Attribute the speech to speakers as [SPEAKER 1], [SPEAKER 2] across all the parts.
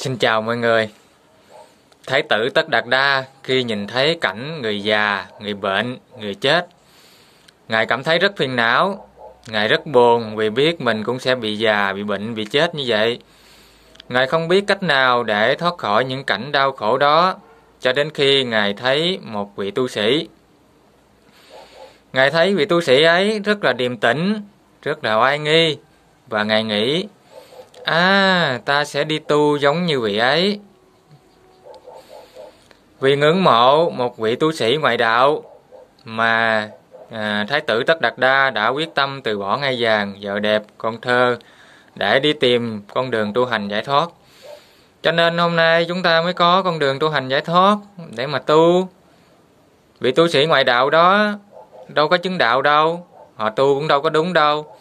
[SPEAKER 1] Xin chào mọi người. Thái tử Tất Đạt Đa khi nhìn thấy cảnh người già, người bệnh, người chết, Ngài cảm thấy rất phiền não, Ngài rất buồn vì biết mình cũng sẽ bị già, bị bệnh, bị chết như vậy. Ngài không biết cách nào để thoát khỏi những cảnh đau khổ đó, cho đến khi Ngài thấy một vị tu sĩ. Ngài thấy vị tu sĩ ấy rất là điềm tĩnh, rất là oai nghi, và Ngài nghĩ À, ta sẽ đi tu giống như vị ấy. Vì ngưỡng mộ một vị tu sĩ ngoại đạo mà à, Thái tử Tất Đạt Đa đã quyết tâm từ bỏ ngai vàng, vợ đẹp, con thơ để đi tìm con đường tu hành giải thoát. Cho nên hôm nay chúng ta mới có con đường tu hành giải thoát để mà tu. Vị tu sĩ ngoại đạo đó đâu có chứng đạo đâu, họ tu cũng đâu có đúng đâu.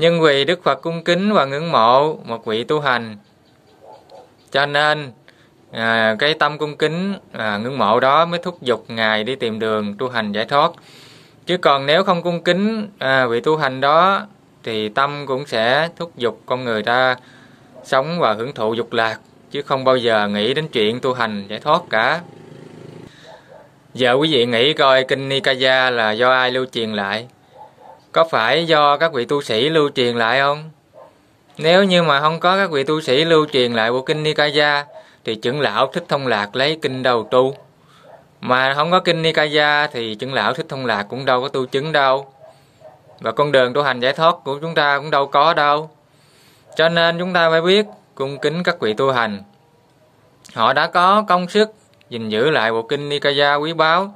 [SPEAKER 1] Nhưng vì Đức Phật cung kính và ngưỡng mộ một vị tu hành, cho nên à, cái tâm cung kính à, ngưỡng mộ đó mới thúc giục ngài đi tìm đường tu hành giải thoát. Chứ còn nếu không cung kính à, vị tu hành đó thì tâm cũng sẽ thúc giục con người ta sống và hưởng thụ dục lạc chứ không bao giờ nghĩ đến chuyện tu hành giải thoát cả. Giờ quý vị nghĩ coi kinh Nikaya là do ai lưu truyền lại? Có phải do các vị tu sĩ lưu truyền lại không? Nếu như mà không có các vị tu sĩ lưu truyền lại bộ kinh Nikaya, thì trưởng lão Thích Thông Lạc lấy kinh đầu tu. Mà không có kinh Nikaya thì trưởng lão Thích Thông Lạc cũng đâu có tu chứng đâu. Và con đường tu hành giải thoát của chúng ta cũng đâu có đâu. Cho nên chúng ta phải biết cung kính các vị tu hành. Họ đã có công sức gìn giữ lại bộ kinh Nikaya quý báu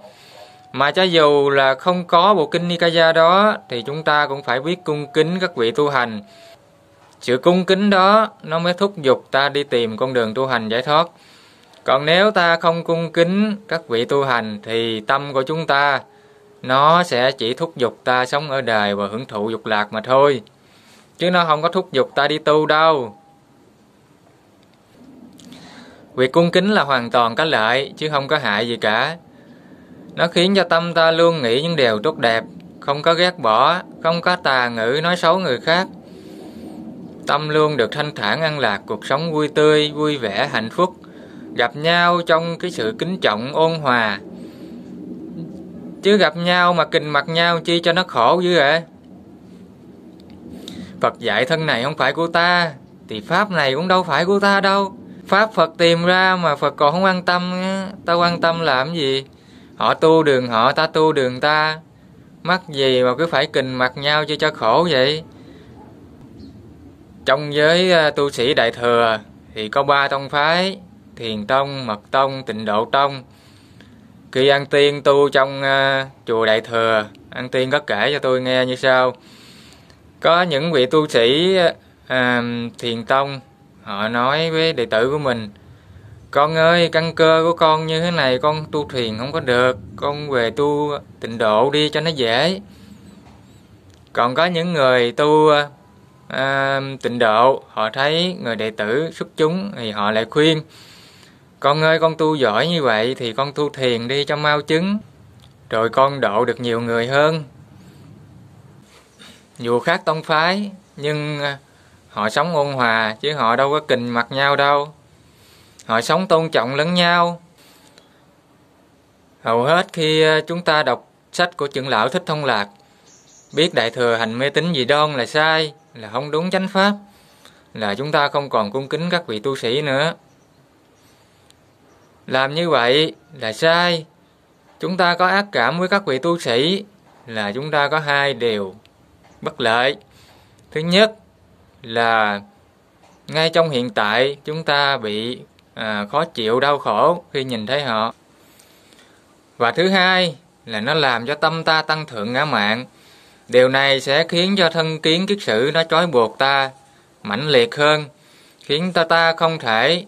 [SPEAKER 1] mà cho dù là không có bộ kinh Nikaya đó, thì chúng ta cũng phải biết cung kính các vị tu hành. Sự cung kính đó, nó mới thúc giục ta đi tìm con đường tu hành giải thoát. Còn nếu ta không cung kính các vị tu hành, thì tâm của chúng ta, nó sẽ chỉ thúc giục ta sống ở đời và hưởng thụ dục lạc mà thôi. Chứ nó không có thúc giục ta đi tu đâu. Việc cung kính là hoàn toàn có lợi, chứ không có hại gì cả. Nó khiến cho tâm ta luôn nghĩ những điều tốt đẹp, không có ghét bỏ, không có tà ngữ nói xấu người khác. Tâm luôn được thanh thản an lạc, cuộc sống vui tươi, vui vẻ, hạnh phúc, gặp nhau trong cái sự kính trọng ôn hòa. Chứ gặp nhau mà kình mặt nhau chi cho nó khổ dữ vậy? Phật dạy thân này không phải của ta, thì Pháp này cũng đâu phải của ta đâu. Pháp Phật tìm ra mà Phật còn không quan tâm, ta quan tâm làm gì? Họ tu đường họ, ta tu đường ta. Mắc gì mà cứ phải kình mặt nhau cho cho khổ vậy? Trong giới ờ, tu sĩ Đại Thừa thì có ba tông phái, Thiền Tông, Mật Tông, Tịnh Độ Tông. Khi An Tiên tu trong uh, chùa Đại Thừa, An Tiên có kể cho tôi nghe như sau. Có những vị tu sĩ uh, Thiền Tông, họ nói với đệ tử của mình, con ơi căn cơ của con như thế này con tu thuyền không có được. Con về tu tịnh độ đi cho nó dễ. Còn có những người tu à, tịnh độ họ thấy người đệ tử xuất chúng thì họ lại khuyên con ơi con tu giỏi như vậy thì con tu thiền đi cho mau chứng rồi con độ được nhiều người hơn. Dù khác tông phái nhưng à, họ sống ôn hòa chứ họ đâu có kình mặt nhau đâu họ sống tôn trọng lẫn nhau. Hầu hết khi ờ, chúng ta đọc sách của trưởng lão thích thông lạc, biết đại thừa hành mê tín gì đoan là sai, là không đúng chánh pháp, là chúng ta không còn cung kính các vị tu sĩ nữa. Làm như vậy là sai. Chúng ta có ác cảm với các vị tu sĩ là chúng ta có hai điều bất lợi. Thứ nhất là ngay trong hiện tại chúng ta bị à, khó chịu đau khổ khi nhìn thấy họ. Và thứ hai là nó làm cho tâm ta tăng thượng ngã mạng. Điều này sẽ khiến cho thân kiến kiết sử nó trói buộc ta mãnh liệt hơn khiến ta ta không thể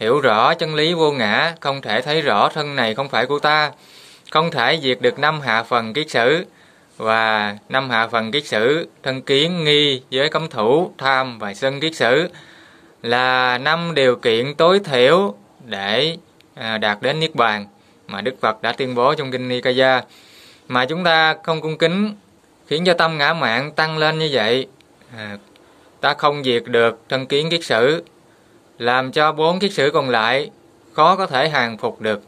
[SPEAKER 1] hiểu rõ chân lý vô ngã không thể thấy rõ thân này không phải của ta không thể diệt được năm hạ phần kiết sử. Và năm hạ phần kiết sử thân kiến nghi với cấm thủ tham và sân kiết sử là năm điều kiện tối thiểu để à, đạt đến niết bàn mà Đức Phật đã tuyên bố trong kinh Nikaya. Mà chúng ta không cung kính, khiến cho tâm ngã mạn tăng lên như vậy à, ta không diệt được thân kiến kiết sử, làm cho bốn kiết sử còn lại khó có thể hàng phục được.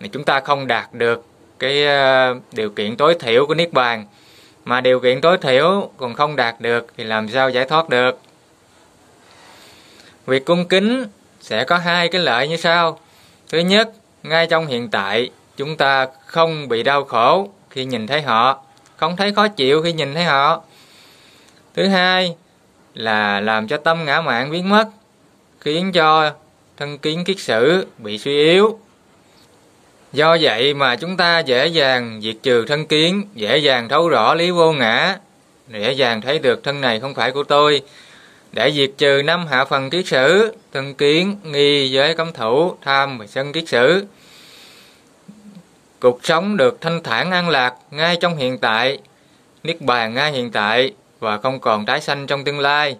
[SPEAKER 1] Thì chúng ta không đạt được cái à, điều kiện tối thiểu của niết bàn. Mà điều kiện tối thiểu còn không đạt được thì làm sao giải thoát được? Việc cung kính sẽ có hai cái lợi như sau. Thứ nhất, ngay trong hiện tại, chúng ta không bị đau khổ khi nhìn thấy họ, không thấy khó chịu khi nhìn thấy họ. Thứ hai là làm cho tâm ngã mạn biến mất, khiến cho thân kiến kiết sử bị suy yếu. Do vậy mà chúng ta dễ dàng diệt trừ thân kiến, dễ dàng thấu rõ lý vô ngã, dễ dàng thấy được thân này không phải của tôi để diệt trừ năm hạ phần kiết sử thân kiến nghi giới cấm thủ tham và sân kiết sử. Cuộc sống được thanh thản an lạc ngay trong hiện tại niết bàn ngay hiện tại và không còn tái sanh trong tương lai.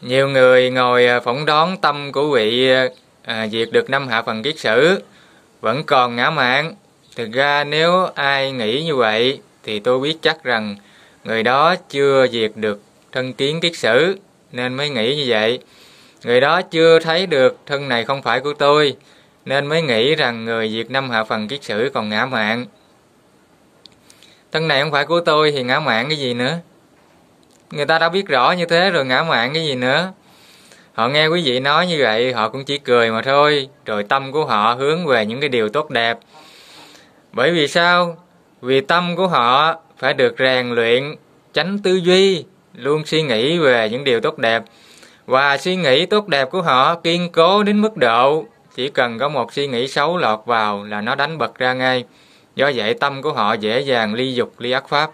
[SPEAKER 1] Nhiều người ngồi à, phỏng đoán tâm của vị à, diệt được năm hạ phần kiết sử vẫn còn ngã mạn. Thực ra nếu ai nghĩ như vậy thì tôi biết chắc rằng người đó chưa diệt được thân kiến kiết sử, nên mới nghĩ như vậy. Người đó chưa thấy được thân này không phải của tôi, nên mới nghĩ rằng người diệt năm hạ phần kiết sử còn ngã mạn thân này không phải của tôi thì ngã mạn cái gì nữa? Người ta đã biết rõ như thế rồi ngã mạn cái gì nữa? Họ nghe quý vị nói như vậy, họ cũng chỉ cười mà thôi, rồi tâm của họ hướng về những cái điều tốt đẹp. Bởi vì sao? Vì tâm của họ phải được rèn luyện, tránh tư duy, luôn suy nghĩ về những điều tốt đẹp. Và suy nghĩ tốt đẹp của họ kiên cố đến mức độ chỉ cần có một suy nghĩ xấu lọt vào là nó đánh bật ra ngay. Do vậy, tâm của họ dễ dàng ly dục, ly ác pháp.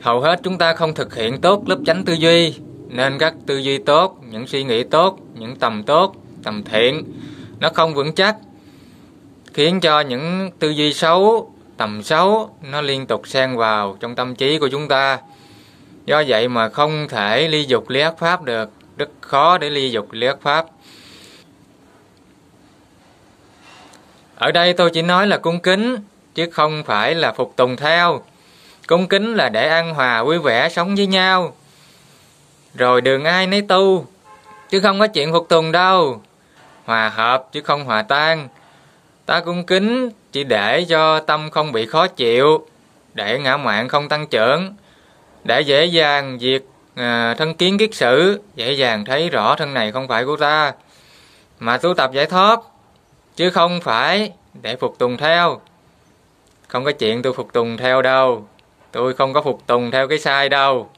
[SPEAKER 1] Hầu hết chúng ta không thực hiện tốt lớp chánh tư duy, nên các tư duy tốt, những suy nghĩ tốt, những tầm tốt, tầm thiện, nó không vững chắc, khiến cho những tư duy xấu tầm xấu nó liên tục xen vào trong tâm trí của chúng ta. Do vậy mà không thể ly dục ly ác pháp được, rất khó để ly dục ly ác pháp. Ở đây tôi chỉ nói là cung kính, chứ không phải là phục tùng theo. Cung kính là để an hòa vui vẻ sống với nhau. Rồi đường ai nấy tu, chứ không có chuyện phục tùng đâu. Hòa hợp chứ không hòa tan. Ta cung kính chỉ để cho tâm không bị khó chịu để ngã mạn không tăng trưởng để dễ dàng diệt à, thân kiến kiết sử. Dễ dàng thấy rõ thân này không phải của ta mà tu tập giải thoát chứ không phải để phục tùng theo. Không có chuyện tôi phục tùng theo đâu tôi không có phục tùng theo cái sai đâu.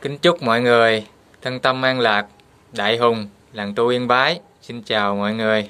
[SPEAKER 1] Kính chúc mọi người thân tâm an lạc đại hùng làng tu yên bái. Xin chào mọi người.